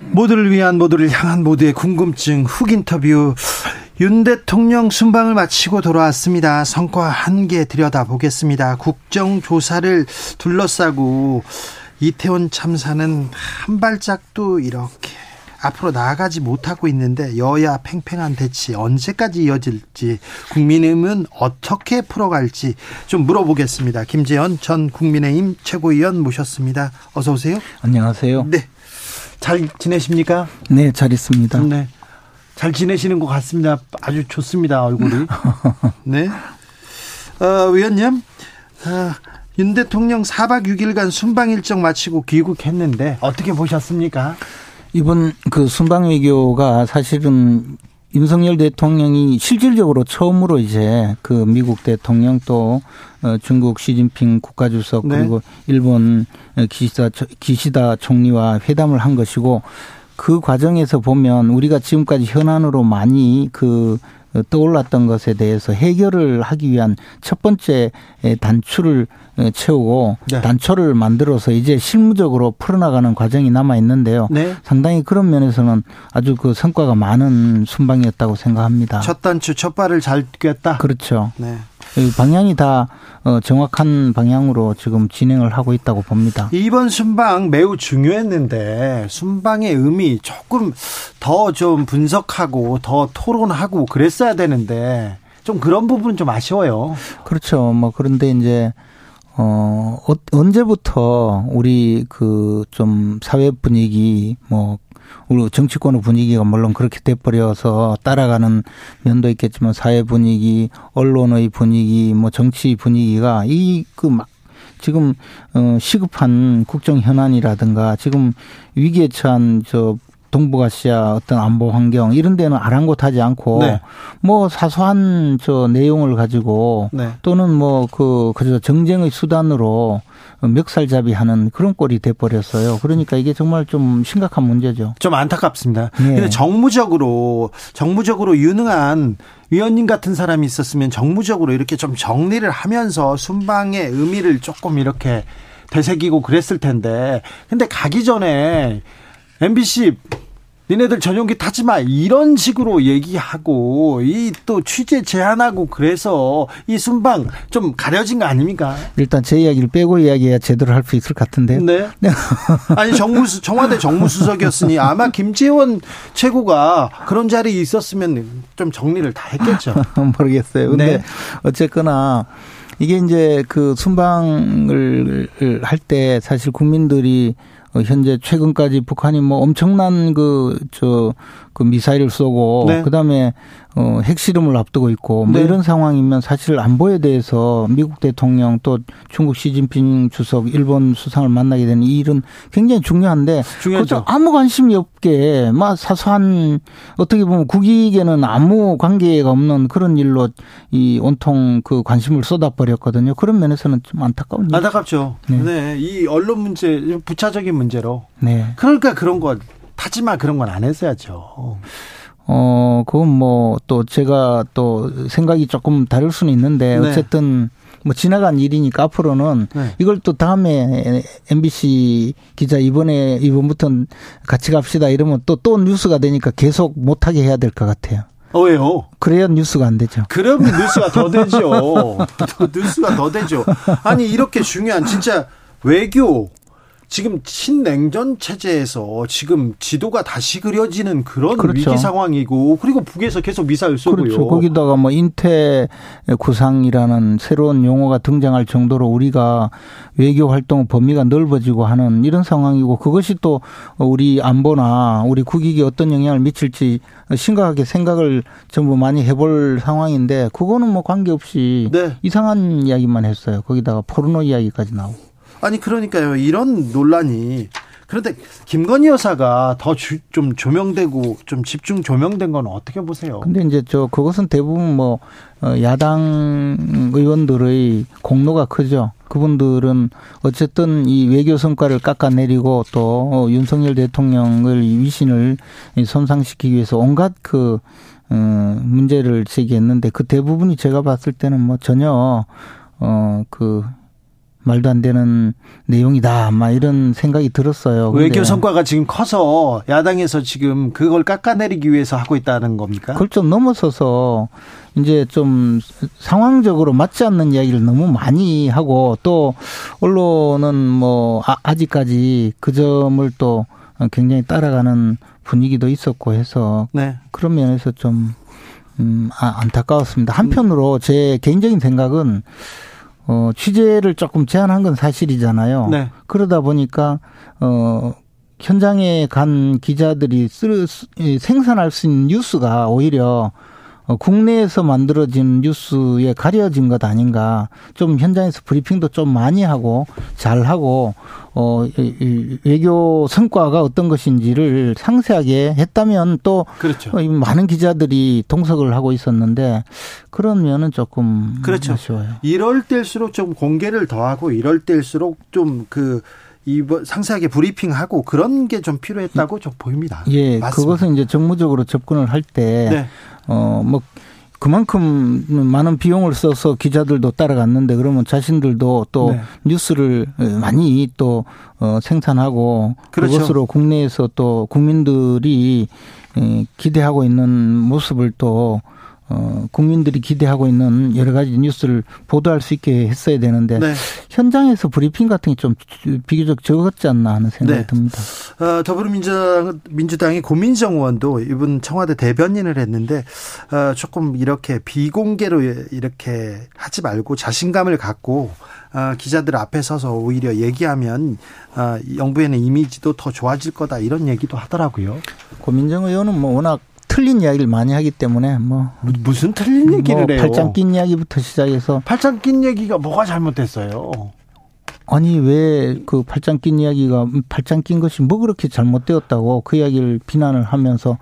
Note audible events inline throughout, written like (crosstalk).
모두를 위한 모두를 향한 모두의 궁금증 훅 인터뷰 윤 대통령 순방을 마치고 돌아왔습니다. 성과 한 개 들여다보겠습니다. 국정조사를 둘러싸고 이태원 참사는 한 발짝도 이렇게 앞으로 나아가지 못하고 있는데 여야 팽팽한 대치 언제까지 이어질지 국민의힘은 어떻게 풀어갈지 좀 물어보겠습니다. 김재현 전 국민의힘 최고위원 모셨습니다. 어서 오세요. 안녕하세요. 네. 잘 지내십니까? 네, 잘 있습니다. 네. 잘 지내시는 것 같습니다. 아주 좋습니다, 얼굴이. (laughs) 네. 어, 위원님, 어, 윤 대통령 4박 6일간 순방 일정 마치고 귀국했는데 어떻게 보셨습니까? 이번 그 순방 외교가 사실은 윤석열 대통령이 실질적으로 처음으로 이제 그 미국 대통령 또 어, 중국 시진핑 국가주석 네. 그리고 일본 기시다 기시다 총리와 회담을 한 것이고 그 과정에서 보면 우리가 지금까지 현안으로 많이 그 떠올랐던 것에 대해서 해결을 하기 위한 첫 번째 단추를 채우고 네. 단초를 만들어서 이제 실무적으로 풀어나가는 과정이 남아 있는데요. 네. 상당히 그런 면에서는 아주 그 성과가 많은 순방이었다고 생각합니다. 첫 단추, 첫 발을 잘 꿰었다? 그렇죠. 네. 이 방향이 다 어, 정확한 방향으로 지금 진행을 하고 있다고 봅니다. 이번 순방 매우 중요했는데 순방의 의미 조금 더 좀 분석하고 더 토론하고 그랬어야 되는데 좀 그런 부분은 좀 아쉬워요. 그렇죠. 뭐 그런데 이제 어 어- 언제부터 우리 그 좀 사회 분위기 뭐 우리 정치권의 분위기가 물론 그렇게 돼버려서 따라가는 면도 있겠지만 사회 분위기, 언론의 분위기, 뭐 정치 분위기가 이그막 지금 어 시급한 국정 현안이라든가 지금 위기에 처한 저 동북아시아 어떤 안보 환경 이런 데는 아랑곳하지 않고 네. 뭐 사소한 저 내용을 가지고 네. 또는 뭐그 그저 정쟁의 수단으로 멱살잡이하는 그런 꼴이 돼 버렸어요. 그러니까 이게 정말 좀 심각한 문제죠. 좀 안타깝습니다. 네. 근데 정무적으로 정무적으로 유능한 위원님 같은 사람이 있었으면 정무적으로 이렇게 좀 정리를 하면서 순방의 의미를 조금 이렇게 되새기고 그랬을 텐데 근데 가기 전에 MBC 니네들 전용기 타지 마 이런 식으로 얘기하고 이 또 취재 제한하고 그래서 이 순방 좀 가려진 거 아닙니까? 일단 제 이야기를 빼고 이야기해야 제대로 할 수 있을 것 같은데요. 네. (laughs) 아니 정무수 청와대 정무수석이었으니 아마 김재원 최고가 그런 자리에 있었으면 좀 정리를 다 했겠죠. (laughs) 모르겠어요. 근데 네. 어쨌거나 이게 이제 그 순방을 할 때 사실 국민들이 어, 현재 최근까지 북한이 뭐 엄청난 그 저그 미사일을 쏘고 네. 그다음에 어 핵실험을 앞두고 있고 뭐 네. 이런 상황이면 사실 안보에 대해서 미국 대통령 또 중국 시진핑 주석 일본 수상을 만나게 되는 이 일은 굉장히 중요한데 중요하죠. 아무 관심이 없게 막 사소한 어떻게 보면 국익에는 아무 관계가 없는 그런 일로 이 온통 그 관심을 쏟아버렸거든요. 그런 면에서는 좀 안타까운 일. 안타깝죠. 네. 네. 이 언론 문제 부차적인 문제로. 네. 그러니까 그런 거 타지마 그런 건 안 했어야죠. 어, 그건 뭐 또 제가 또 생각이 조금 다를 수는 있는데 네. 어쨌든 뭐 지나간 일이니까 앞으로는 네. 이걸 또 다음에 MBC 기자 이번에 이번부터는 같이 갑시다 이러면 또또 뉴스가 되니까 계속 못하게 해야 될 것 같아요. 어, 왜요? 그래야 뉴스가 안 되죠. 그러면 뉴스가 더 되죠. 더 (laughs) (laughs) 뉴스가 더 되죠. 아니 이렇게 중요한 진짜 외교 지금 신냉전 체제에서 지금 지도가 다시 그려지는 그런 그렇죠. 위기 상황이고 그리고 북에서 계속 미사일 쏘고요. 그렇죠. 거기다가 뭐 인태 구상이라는 새로운 용어가 등장할 정도로 우리가 외교 활동 범위가 넓어지고 하는 이런 상황이고 그것이 또 우리 안보나 우리 국익에 어떤 영향을 미칠지 심각하게 생각을 전부 많이 해볼 상황인데 그거는 뭐 관계없이 네. 이상한 이야기만 했어요. 거기다가 포르노 이야기까지 나오고. 아니 그러니까요. 이런 논란이 그런데 김건희 여사가 더 좀 조명되고 좀 집중 조명된 건 어떻게 보세요? 근데 이제 저 그것은 대부분 뭐 어, 야당 의원들의 공로가 크죠. 그분들은 어쨌든 이 외교 성과를 깎아내리고 또 어, 윤석열 대통령을 위신을 손상시키기 위해서 온갖 그 어, 문제를 제기했는데 그 대부분이 제가 봤을 때는 뭐 전혀 어그 말도 안 되는 내용이다. 막 이런 생각이 들었어요. 외교 성과가 지금 커서 야당에서 지금 그걸 깎아내리기 위해서 하고 있다는 겁니까? 그걸 좀 넘어서서 이제 좀 상황적으로 맞지 않는 이야기를 너무 많이 하고 또 언론은 뭐 아, 아직까지 그 점을 또 굉장히 따라가는 분위기도 있었고 해서 네. 그런 면에서 좀 음, 아, 안타까웠습니다. 한편으로 제 개인적인 생각은 어, 취재를 조금 제한한 건 사실이잖아요. 네. 그러다 보니까, 어, 현장에 간 기자들이 쓰, 생산할 수 있는 뉴스가 오히려 어, 국내에서 만들어진 뉴스에 가려진 것 아닌가. 좀 현장에서 브리핑도 좀 많이 하고 잘 하고 어 외교 성과가 어떤 것인지를 상세하게 했다면 또 그렇죠. 어, 많은 기자들이 동석을 하고 있었는데 그런 면은 조금 그렇죠. 아쉬워요. 이럴 때일수록 좀 공개를 더 하고 이럴 때일수록 좀그 이번 상세하게 브리핑하고 그런 게 좀 필요했다고 좀 보입니다. 예, 맞습니다. 그것은 이제 정무적으로 접근을 할 때 네. 어 뭐 그만큼 많은 비용을 써서 기자들도 따라갔는데 그러면 자신들도 또 네. 뉴스를 많이 또 어, 생산하고 그렇죠. 그것으로 국내에서 또 국민들이 기대하고 있는 모습을 또 어, 국민들이 기대하고 있는 여러 가지 뉴스를 보도할 수 있게 했어야 되는데 네. 현장에서 브리핑 같은 게 좀 비교적 적었지 않나 하는 생각이 네. 듭니다. 어, 더불어민주당 민주당의 고민정 의원도 이분 청와대 대변인을 했는데 어, 조금 이렇게 비공개로 이렇게 하지 말고 자신감을 갖고 어, 기자들 앞에 서서 오히려 얘기하면 어, 영부에는 이미지도 더 좋아질 거다 이런 얘기도 하더라고요. 고민정 의원은 뭐 워낙 틀린 이야기를 많이 하기 때문에 뭐 무슨 틀린 얘기를 뭐 해요? 팔짱 낀 이야기부터 시작해서 팔짱 낀 얘기가 뭐가 잘못됐어요? 아니 왜 그 팔짱 낀 이야기가 팔짱 낀 것이 뭐 그렇게 잘못되었다고 그 이야기를 비난을 하면서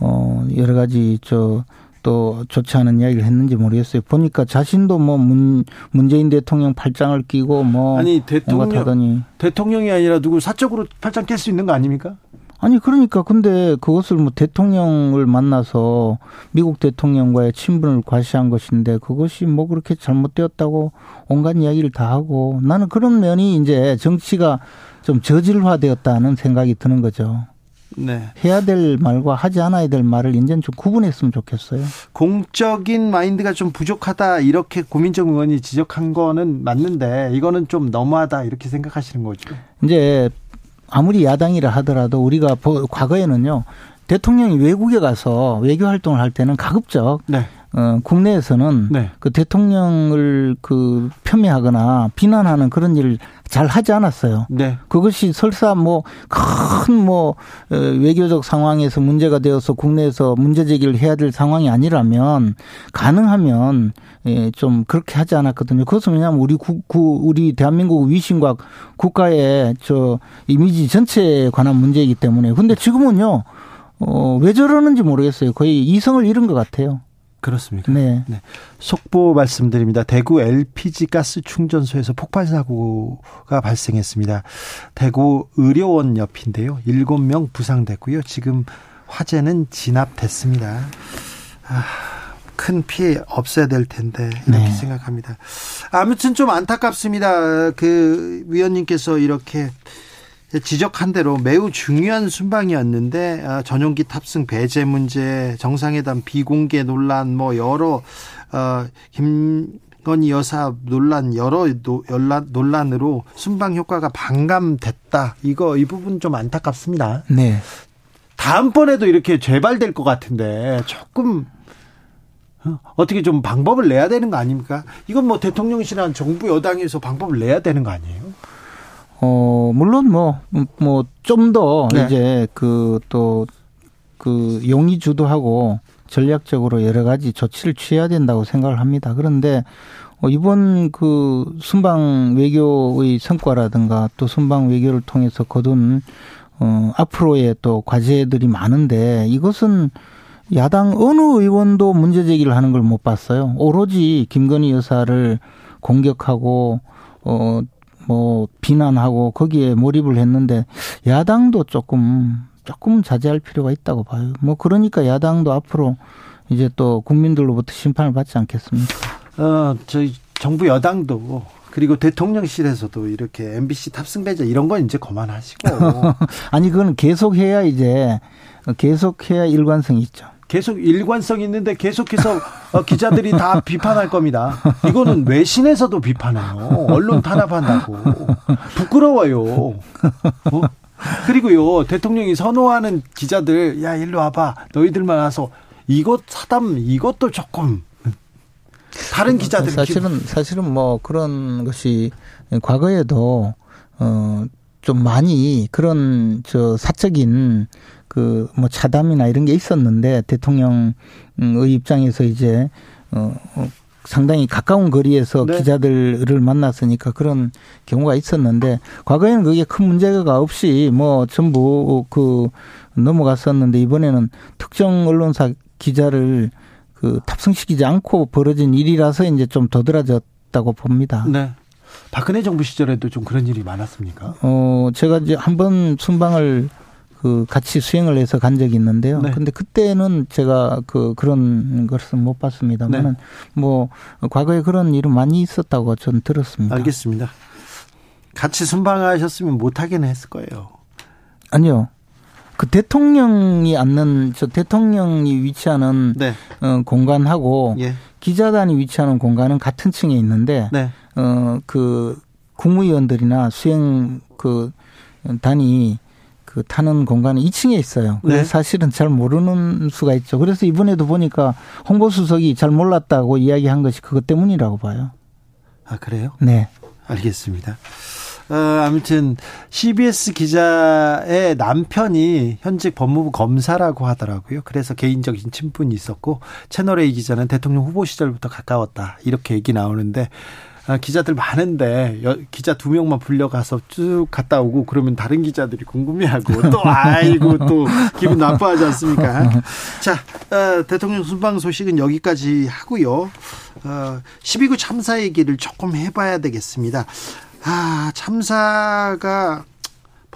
어 여러 가지 저 또 좋지 않은 이야기를 했는지 모르겠어요. 보니까 자신도 뭐 문, 문재인 대통령 팔짱을 끼고 뭐 아니 대통령 하더니 대통령이 아니라 누구 사적으로 팔짱 낄 수 있는 거 아닙니까? 아니 그러니까 근데 그것을 뭐 대통령을 만나서 미국 대통령과의 친분을 과시한 것인데 그것이 뭐 그렇게 잘못되었다고 온갖 이야기를 다 하고 나는 그런 면이 이제 정치가 좀 저질화되었다는 생각이 드는 거죠. 네. 해야 될 말과 하지 않아야 될 말을 이제는 좀 구분했으면 좋겠어요. 공적인 마인드가 좀 부족하다 이렇게 고민정 의원이 지적한 거는 맞는데 이거는 좀 너무하다 이렇게 생각하시는 거죠. 이제 아무리 야당이라 하더라도 우리가 과거에는요 대통령이 외국에 가서 외교 활동을 할 때는 가급적 네. 어, 국내에서는 네. 그 대통령을 그 폄훼하거나 비난하는 그런 일을 잘 하지 않았어요. 네. 그것이 설사 뭐 큰뭐 뭐, 어, 외교적 상황에서 문제가 되어서 국내에서 문제 제기를 해야 될 상황이 아니라면 가능하면 예, 좀 그렇게 하지 않았거든요. 그것은 왜냐하면 우리 국, 우리 대한민국 위신과 국가의 저 이미지 전체에 관한 문제이기 때문에. 근데 지금은요, 어, 왜 저러는지 모르겠어요. 거의 이성을 잃은 것 같아요. 그렇습니까? 네. 네. 속보 말씀드립니다. 대구 LPG 가스 충전소에서 폭발 사고가 발생했습니다. 대구 의료원 옆인데요. 7명 부상됐고요. 지금 화재는 진압됐습니다. 아, 큰 피해 없어야 될 텐데 이렇게 네. 생각합니다. 아무튼 좀 안타깝습니다. 그 위원님께서 이렇게 지적한 대로 매우 중요한 순방이었는데 아, 전용기 탑승 배제 문제, 정상회담 비공개 논란 뭐 여러 어, 김건희 여사 논란 여러 논란 논란 으로 순방 효과가 반감됐다. 이거 이 부분 좀 안타깝습니다. 네. 다음번에도 이렇게 재발될 것 같은데 조금 어, 어떻게 좀 방법을 내야 되는 거 아닙니까? 이건 뭐 대통령실이나 정부 여당에서 방법을 내야 되는 거 아니에요? 어, 물론 뭐, 뭐, 좀더 네. 이제 그 또, 그 용의 주도하고 전략적으로 여러 가지 조치를 취해야 된다고 생각을 합니다. 그런데 어, 이번 그 순방 외교의 성과라든가 또 순방 외교를 통해서 거둔 어, 앞으로의 또 과제들이 많은데 이것은 야당 어느 의원도 문제 제기를 하는 걸 못 봤어요. 오로지 김건희 여사를 공격하고 어, 뭐 비난하고 거기에 몰입을 했는데 야당도 조금 조금 자제할 필요가 있다고 봐요. 뭐 그러니까 야당도 앞으로 이제 또 국민들로부터 심판을 받지 않겠습니까? 어, 저희 정부 여당도 그리고 대통령실에서도 이렇게 MBC 탑승 배제 이런 건 이제 그만하시고 (laughs) 아니 그건 계속해야 이제 계속해야 일관성이 있죠. 계속 일관성 있는데 계속해서 어, 기자들이 다 (laughs) 비판할 겁니다. 이거는 외신에서도 비판해요. 언론 탄압한다고. 부끄러워요. 어? 그리고요, 대통령이 선호하는 기자들, 야, 일로 와봐. 너희들만 와서 이것 사담, 이것도 조금. 다른 기자들 사실은, 사실은 뭐 그런 것이 과거에도, 어, 좀 많이 그런 저 사적인 그 뭐 차담이나 이런 게 있었는데 대통령의 입장에서 이제 어, 어 상당히 가까운 거리에서 네. 기자들을 만났으니까 그런 경우가 있었는데 과거에는 그게 큰 문제가 없이 뭐 전부 그 넘어갔었는데 이번에는 특정 언론사 기자를 그 탑승시키지 않고 벌어진 일이라서 이제 좀 더들어졌다고 봅니다. 네. 박근혜 정부 시절에도 좀 그런 일이 많았습니까? 어, 제가 이제 한 번 순방을 그 같이 수행을 해서 간 적이 있는데요. 네. 근데 그때는 제가 그 그런 것은 못 봤습니다만은 네. 뭐 과거에 그런 일은 많이 있었다고 저는 들었습니다. 알겠습니다. 같이 순방하셨으면 못 하기는 했을 거예요. 아니요. 그 대통령이 앉는 저 대통령이 위치하는 네. 어, 공간하고 예. 기자단이 위치하는 공간은 같은 층에 있는데 네. 어그 국무위원들이나 수행 그 단이 그 타는 공간이 2층에 있어요. 그래서 네. 사실은 잘 모르는 수가 있죠. 그래서 이번에도 보니까 홍보수석이 잘 몰랐다고 이야기한 것이 그것 때문이라고 봐요. 아, 그래요? 네. 알겠습니다. 어, 아무튼 CBS 기자의 남편이 현직 법무부 검사라고 하더라고요. 그래서 개인적인 친분이 있었고 채널 A 기자는 대통령 후보 시절부터 가까웠다. 이렇게 얘기 나오는데 아, 기자들 많은데 여, 기자 두 명만 불려가서 쭉 갔다 오고 그러면 다른 기자들이 궁금해하고 (laughs) 또 아이고 또 기분 나빠하지 않습니까? 자 어, 대통령 순방 소식은 여기까지 하고요. 어, 12구 참사 얘기를 조금 해봐야 되겠습니다. 아 참사가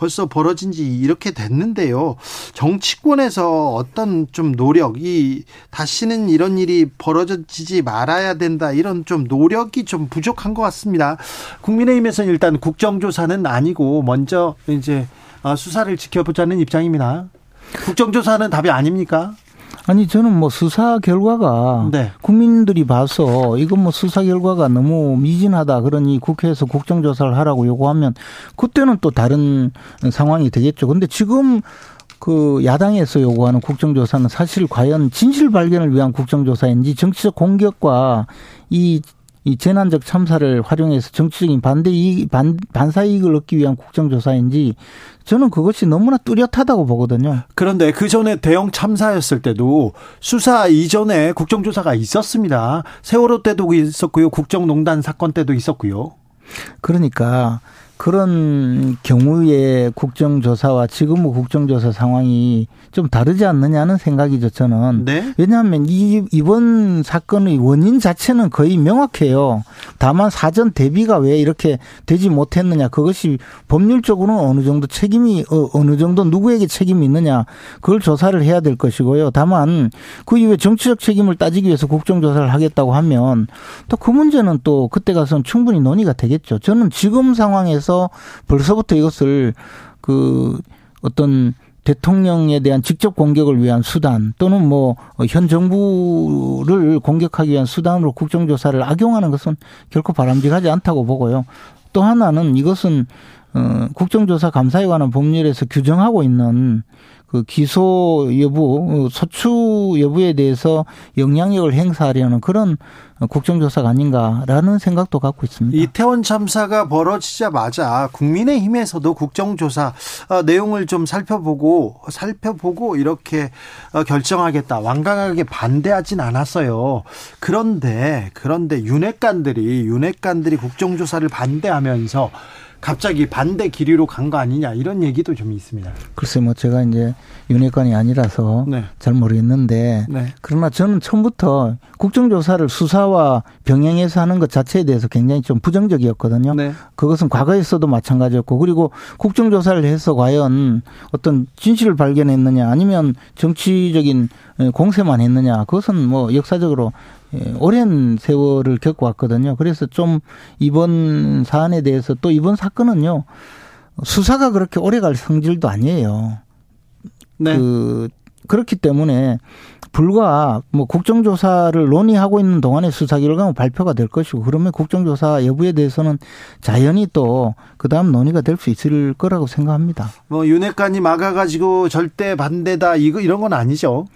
벌써 벌어진 지 이렇게 됐는데요. 정치권에서 어떤 좀 노력이 다시는 이런 일이 벌어지지 말아야 된다. 이런 좀 노력이 좀 부족한 것 같습니다. 국민의힘에서는 일단 국정조사는 아니고 먼저 이제 어, 수사를 지켜보자는 입장입니다. 국정조사는 답이 아닙니까? 아니 저는 뭐 수사 결과가 네. 국민들이 봐서 이건 뭐 수사 결과가 너무 미진하다 그러니 국회에서 국정조사를 하라고 요구하면 그때는 또 다른 상황이 되겠죠. 근데 지금 그 야당에서 요구하는 국정조사는 사실 과연 진실 발견을 위한 국정조사인지 정치적 공격과 이 이 재난적 참사를 활용해서 정치적인 반대 이익, 반, 반사 이익을 얻기 위한 국정조사인지 저는 그것이 너무나 뚜렷하다고 보거든요. 그런데 그 전에 대형 참사였을 때도 수사 이전에 국정조사가 있었습니다. 세월호 때도 있었고요. 국정농단 사건 때도 있었고요. 그러니까 그런 경우의 국정조사와 지금의 국정조사 상황이 좀 다르지 않느냐는 생각이죠, 저는. 네? 왜냐하면 이, 이번 사건의 원인 자체는 거의 명확해요. 다만 사전 대비가 왜 이렇게 되지 못했느냐. 그것이 법률적으로는 어느 정도 책임이, 어, 어느 정도 누구에게 책임이 있느냐. 그걸 조사를 해야 될 것이고요. 다만 그 이후에 정치적 책임을 따지기 위해서 국정조사를 하겠다고 하면 또 그 문제는 또 그때 가서는 충분히 논의가 되겠죠. 저는 지금 상황에서 해서 벌써부터 이것을 그 어떤 대통령에 대한 직접 공격을 위한 수단 또는 뭐 현 정부를 공격하기 위한 수단으로 국정조사를 악용하는 것은 결코 바람직하지 않다고 보고요. 또 하나는 이것은 어, 국정조사 감사에 관한 법률에서 규정하고 있는 그 기소 여부, 어, 소추 여부에 대해서 영향력을 행사하려는 그런 국정조사가 아닌가라는 생각도 갖고 있습니다. 이태원 참사가 벌어지자마자 국민의힘에서도 국정조사 어, 내용을 좀 살펴보고 살펴보고 이렇게 어, 결정하겠다 완강하게 반대하진 않았어요. 그런데 그런데 윤핵관들이 윤핵관들이 국정조사를 반대하면서 갑자기 반대 기류로 간 거 아니냐 이런 얘기도 좀 있습니다. 글쎄 뭐 제가 이제 윤회관이 아니라서 네. 잘 모르겠는데 네. 그러나 저는 처음부터 국정조사를 수사와 병행해서 하는 것 자체에 대해서 굉장히 좀 부정적이었거든요. 네. 그것은 과거에서도 마찬가지였고 그리고 국정조사를 해서 과연 어떤 진실을 발견했느냐 아니면 정치적인 공세만 했느냐 그것은 뭐 역사적으로 예, 오랜 세월을 겪어왔거든요. 그래서 좀 이번 사안에 대해서 또 이번 사건은요 수사가 그렇게 오래 갈 성질도 아니에요. 네. 그 그렇기 때문에 불과 뭐 국정조사를 논의하고 있는 동안에 수사 결과는 발표가 될 것이고 그러면 국정조사 여부에 대해서는 자연히 또 그다음 논의가 될 수 있을 거라고 생각합니다. 뭐 윤핵관이 막아가지고 절대 반대다 이거 이런 건 아니죠.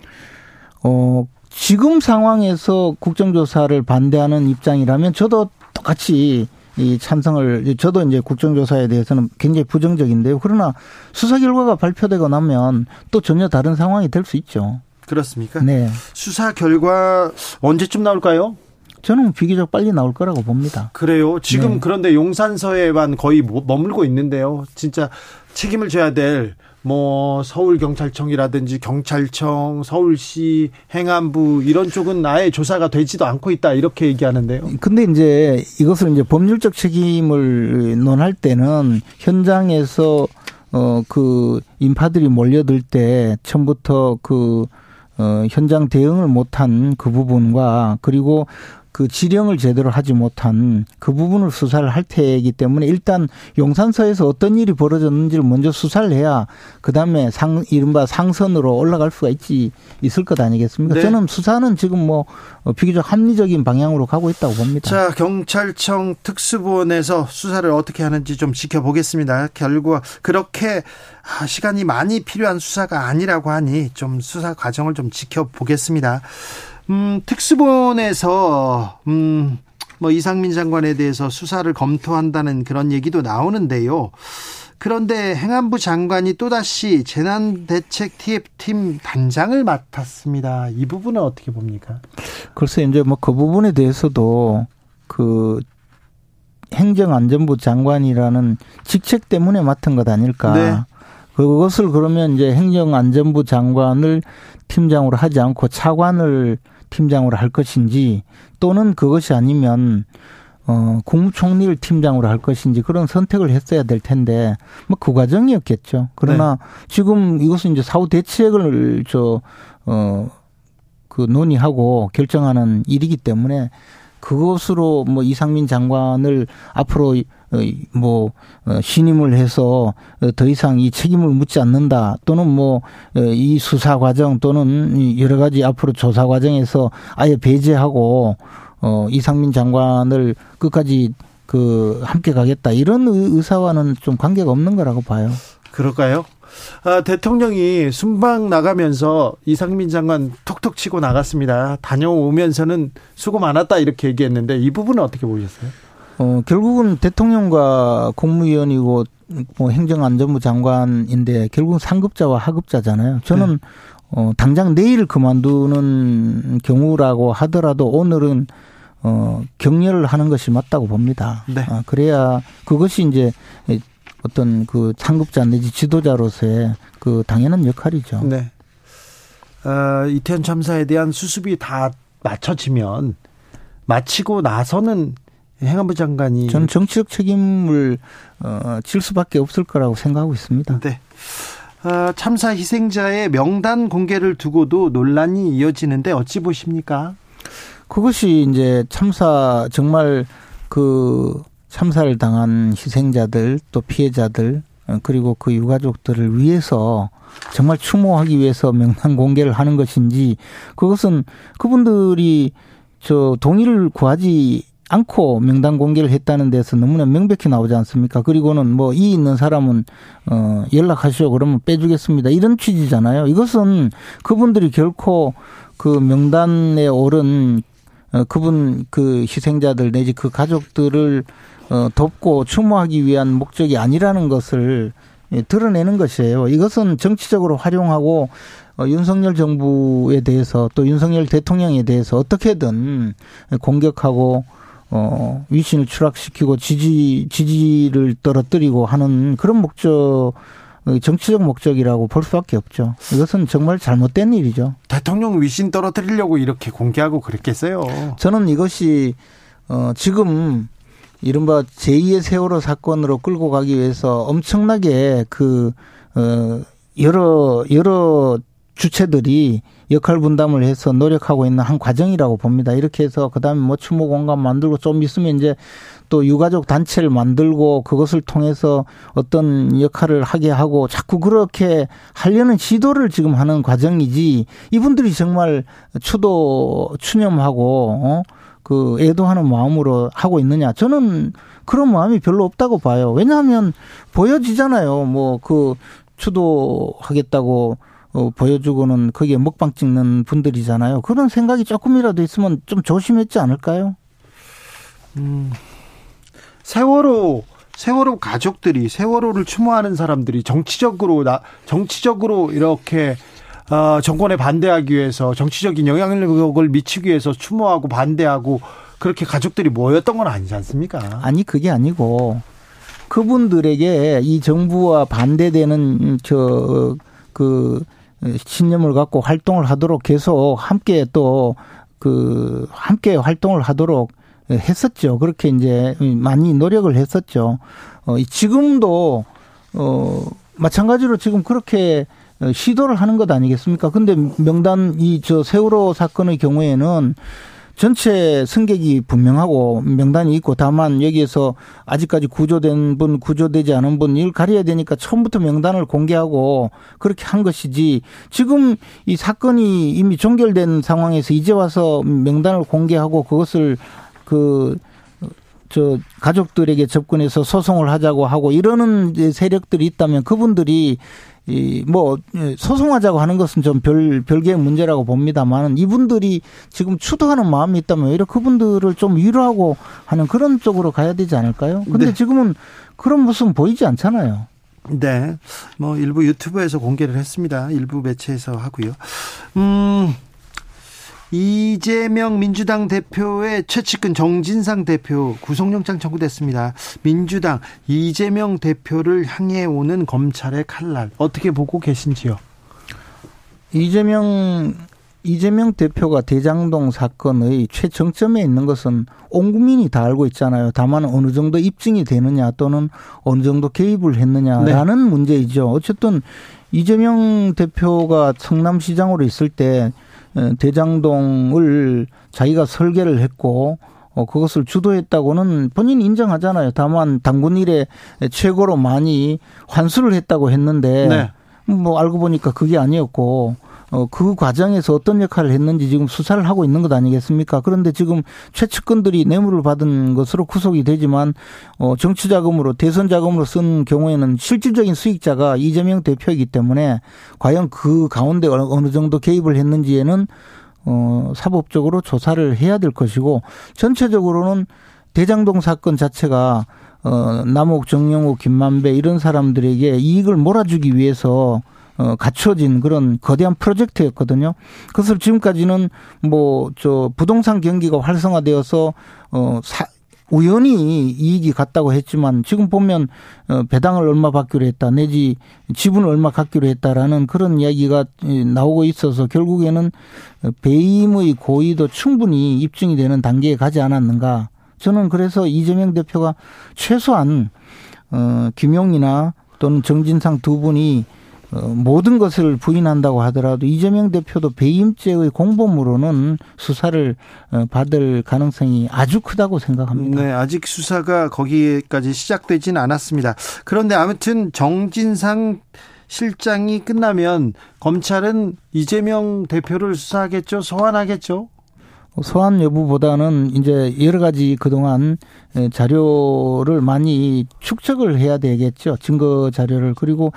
어 지금 상황에서 국정조사를 반대하는 입장이라면 저도 똑같이 이 찬성을 저도 이제 국정조사에 대해서는 굉장히 부정적인데요. 그러나 수사 결과가 발표되고 나면 또 전혀 다른 상황이 될 수 있죠. 그렇습니까? 네. 수사 결과 언제쯤 나올까요? 저는 비교적 빨리 나올 거라고 봅니다. 그래요. 지금 네. 그런데 용산서에만 거의 머물고 있는데요. 진짜 책임을 져야 될 뭐 서울 경찰청이라든지 경찰청, 서울시, 행안부 이런 쪽은 아예 조사가 되지도 않고 있다 이렇게 얘기하는데요. 근데 이제 이것을 이제 법률적 책임을 논할 때는 현장에서 어그 인파들이 몰려들 때 처음부터 그 어, 현장 대응을 못한 그 부분과 그리고 그 지령을 제대로 하지 못한 그 부분을 수사를 할 테이기 때문에 일단 용산서에서 어떤 일이 벌어졌는지를 먼저 수사를 해야 그 다음에 상 이른바 상선으로 올라갈 수가 있지 있을 것 아니겠습니까? 네. 저는 수사는 지금 뭐 비교적 합리적인 방향으로 가고 있다고 봅니다. 자, 경찰청 특수본에서 수사를 어떻게 하는지 좀 지켜보겠습니다. 결과 그렇게 아, 시간이 많이 필요한 수사가 아니라고 하니 좀 수사 과정을 좀 지켜보겠습니다. 음, 특수본에서 음, 뭐 이상민 장관에 대해서 수사를 검토한다는 그런 얘기도 나오는데요. 그런데 행안부 장관이 또다시 재난대책 TF팀 단장을 맡았습니다. 이 부분은 어떻게 봅니까? 글쎄 이제 뭐 그 부분에 대해서도 그 행정안전부 장관이라는 직책 때문에 맡은 것 아닐까. 네. 그것을 그러면 이제 행정안전부 장관을 팀장으로 하지 않고 차관을 팀장으로 할 것인지 또는 그것이 아니면 어, 국무총리를 팀장으로 할 것인지 그런 선택을 했어야 될 텐데 뭐 그 과정이었겠죠. 그러나 네. 지금 이것은 이제 사후 대책을 저, 어, 그 논의하고 결정하는 일이기 때문에 그것으로 뭐 이상민 장관을 앞으로 어, 뭐 어, 신임을 해서 어, 더 이상 이 책임을 묻지 않는다 또는 뭐 이 수사 과정 또는 여러 가지 앞으로 조사 과정에서 아예 배제하고 어 이상민 장관을 끝까지 그 함께 가겠다 이런 의사와는 좀 관계가 없는 거라고 봐요. 그럴까요? 아, 대통령이 순방 나가면서 이상민 장관 톡톡 치고 나갔습니다. 다녀오면서는 수고 많았다 이렇게 얘기했는데 이 부분은 어떻게 보셨어요? 어, 결국은 대통령과 국무위원이고 뭐 행정안전부 장관인데 결국은 상급자와 하급자잖아요. 저는 네. 어, 당장 내일 그만두는 경우라고 하더라도 오늘은 어, 격려를 하는 것이 맞다고 봅니다. 네. 아, 그래야 그것이 이제 어떤 그 상급자 내지 지도자로서의 그 당연한 역할이죠. 네. 어, 이태원 참사에 대한 수습이 다 맞춰지면 마치고 나서는 행안부 장관이 저는 정치적 책임을 어, 질 수밖에 없을 거라고 생각하고 있습니다. 네. 어, 참사 희생자의 명단 공개를 두고도 논란이 이어지는데 어찌 보십니까? 그것이 이제 참사 정말 그 참사를 당한 희생자들 또 피해자들 어, 그리고 그 유가족들을 위해서 정말 추모하기 위해서 명단 공개를 하는 것인지 그것은 그분들이 저 동의를 구하지 않고 명단 공개를 했다는 데서 너무나 명백히 나오지 않습니까? 그리고는 뭐 이 있는 사람은 어 연락하시오 그러면 빼주겠습니다. 이런 취지잖아요. 이것은 그분들이 결코 그 명단에 오른 어 그분 그 희생자들 내지 그 가족들을 어 돕고 추모하기 위한 목적이 아니라는 것을 예, 드러내는 것이에요. 이것은 정치적으로 활용하고 어, 윤석열 정부에 대해서 또 윤석열 대통령에 대해서 어떻게든 공격하고 어, 위신을 추락시키고 지지, 지지를 떨어뜨리고 하는 그런 목적, 정치적 목적이라고 볼 수밖에 없죠. 이것은 정말 잘못된 일이죠. 대통령 위신 떨어뜨리려고 이렇게 공개하고 그랬겠어요. 저는 이것이, 어, 지금 이른바 제2의 세월호 사건으로 끌고 가기 위해서 엄청나게 그, 어, 여러, 여러 주체들이 역할 분담을 해서 노력하고 있는 한 과정이라고 봅니다. 이렇게 해서 그다음에 뭐 추모 공간 만들고 좀 있으면 이제 또 유가족 단체를 만들고 그것을 통해서 어떤 역할을 하게 하고 자꾸 그렇게 하려는 시도를 지금 하는 과정이지 이분들이 정말 추도 추념하고 어? 그 애도하는 마음으로 하고 있느냐 저는 그런 마음이 별로 없다고 봐요. 왜냐하면 보여지잖아요. 뭐 그 추도하겠다고 어, 보여주고는 거기에 먹방 찍는 분들이잖아요. 그런 생각이 조금이라도 있으면 좀 조심했지 않을까요? 음, 세월호 세월호 가족들이 세월호를 추모하는 사람들이 정치적으로 나 정치적으로 이렇게 어, 정권에 반대하기 위해서 정치적인 영향력을 미치기 위해서 추모하고 반대하고 그렇게 가족들이 모였던 건 아니지 않습니까? 아니 그게 아니고 그분들에게 이 정부와 반대되는 저그 신념을 갖고 활동을 하도록 계속 함께 또 그 함께 활동을 하도록 했었죠. 그렇게 이제 많이 노력을 했었죠. 어 지금도 어 마찬가지로 지금 그렇게 시도를 하는 것 아니겠습니까? 근데 명단 이 저 세월호 사건의 경우에는 전체 승객이 분명하고 명단이 있고 다만 여기에서 아직까지 구조된 분, 구조되지 않은 분 이걸 가려야 되니까 처음부터 명단을 공개하고 그렇게 한 것이지. 지금 이 사건이 이미 종결된 상황에서 이제 와서 명단을 공개하고 그것을 그 저 가족들에게 접근해서 소송을 하자고 하고 이러는 세력들이 있다면 그분들이 이뭐 예, 소송하자고 하는 것은 좀 별 별개의 문제라고 봅니다만 이분들이 지금 추도하는 마음이 있다면 오히려 그분들을 좀 위로하고 하는 그런 쪽으로 가야 되지 않을까요? 근데 네. 지금은 그런 모습은 보이지 않잖아요. 네. 뭐 일부 유튜브에서 공개를 했습니다. 일부 매체에서 하고요. 음. 이재명 민주당 대표의 최측근 정진상 대표 구속영장 청구됐습니다. 민주당 이재명 대표를 향해 오는 검찰의 칼날 어떻게 보고 계신지요? 이재명 이재명 대표가 대장동 사건의 최정점에 있는 것은 온 국민이 다 알고 있잖아요. 다만 어느 정도 입증이 되느냐 또는 어느 정도 개입을 했느냐라는 네. 문제이죠. 어쨌든 이재명 대표가 성남시장으로 있을 때 어, 대장동을 자기가 설계를 했고 어, 그것을 주도했다고는 본인이 인정하잖아요. 다만 당군 일에 최고로 많이 환수를 했다고 했는데 네. 뭐 알고 보니까 그게 아니었고 어, 그 과정에서 어떤 역할을 했는지 지금 수사를 하고 있는 것 아니겠습니까? 그런데 지금 최측근들이 뇌물을 받은 것으로 구속이 되지만 어, 정치 자금으로 대선 자금으로 쓴 경우에는 실질적인 수익자가 이재명 대표이기 때문에 과연 그 가운데 어느 정도 개입을 했는지에는 어, 사법적으로 조사를 해야 될 것이고 전체적으로는 대장동 사건 자체가 어, 남욱, 정영욱, 김만배 이런 사람들에게 이익을 몰아주기 위해서 어, 갖춰진 그런 거대한 프로젝트였거든요. 그것을 지금까지는 뭐 저 부동산 경기가 활성화되어서 어 사, 우연히 이익이 갔다고 했지만 지금 보면 어 배당을 얼마 받기로 했다 내지 지분을 얼마 갖기로 했다라는 그런 이야기가 나오고 있어서 결국에는 배임의 고의도 충분히 입증이 되는 단계에 가지 않았는가 저는 그래서 이재명 대표가 최소한 어 김용이나 또는 정진상 두 분이 어, 모든 것을 부인한다고 하더라도 이재명 대표도 배임죄의 공범으로는 수사를 어, 받을 가능성이 아주 크다고 생각합니다. 네, 아직 수사가 거기까지 시작되지는 않았습니다. 그런데 아무튼 정진상 실장이 끝나면 검찰은 이재명 대표를 수사하겠죠, 소환하겠죠. 소환 여부보다는 이제 여러 가지 그동안 자료를 많이 축적을 해야 되겠죠. 증거 자료를. 그리고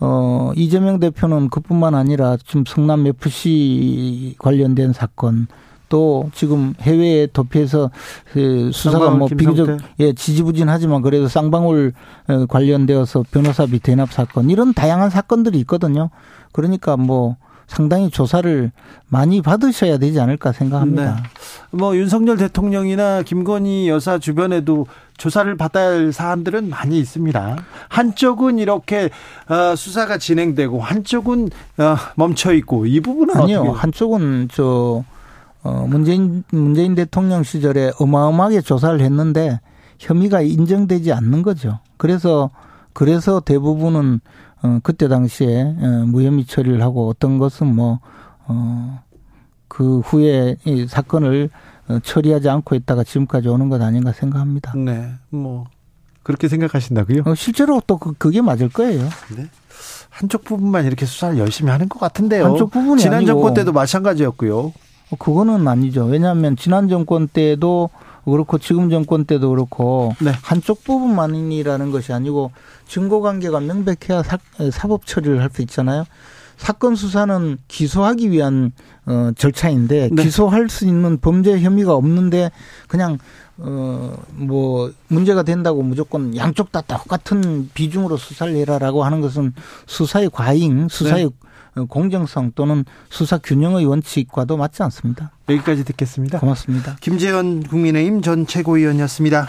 어, 이재명 대표는 그뿐만 아니라 지금 성남 FC 관련된 사건 또 지금 해외에 도피해서 그 수사가 뭐 비교적 예 지지부진하지만 그래도 쌍방울 어, 관련되어서 변호사비 대납 사건 이런 다양한 사건들이 있거든요. 그러니까 뭐 상당히 조사를 많이 받으셔야 되지 않을까 생각합니다. 네. 뭐 윤석열 대통령이나 김건희 여사 주변에도 조사를 받아야 할 사안들은 많이 있습니다. 한쪽은 이렇게 어, 수사가 진행되고 한쪽은 어, 멈춰 있고 이 부분은 아니요. 어떻게? 한쪽은 저 어, 문재인 문재인 대통령 시절에 어마어마하게 조사를 했는데 혐의가 인정되지 않는 거죠. 그래서 그래서 대부분은 어, 그때 당시에 어, 무혐의 처리를 하고 어떤 것은 뭐, 어, 그 후에 이 사건을 어, 처리하지 않고 있다가 지금까지 오는 것 아닌가 생각합니다. 네. 뭐, 그렇게 생각하신다고요? 어, 실제로 또 그, 그게 맞을 거예요. 네. 한쪽 부분만 이렇게 수사를 열심히 하는 것 같은데요. 한쪽 부분이 지난 아니고. 정권 때도 마찬가지였고요. 어, 그거는 아니죠. 왜냐하면 지난 정권 때도 그렇고 지금 정권 때도 그렇고 네. 한쪽 부분만이라는 것이 아니고 증거 관계가 명백해야 사, 사법 처리를 할 수 있잖아요. 사건 수사는 기소하기 위한 어 절차인데 네. 기소할 수 있는 범죄 혐의가 없는데 그냥 어뭐 문제가 된다고 무조건 양쪽 다 똑같은 비중으로 수사를 해라라고 하는 것은 수사의 과잉, 수사의 네. 공정성 또는 수사 균형의 원칙과도 맞지 않습니다. 여기까지 듣겠습니다. 고맙습니다. 김재현 국민의힘 전 최고위원이었습니다.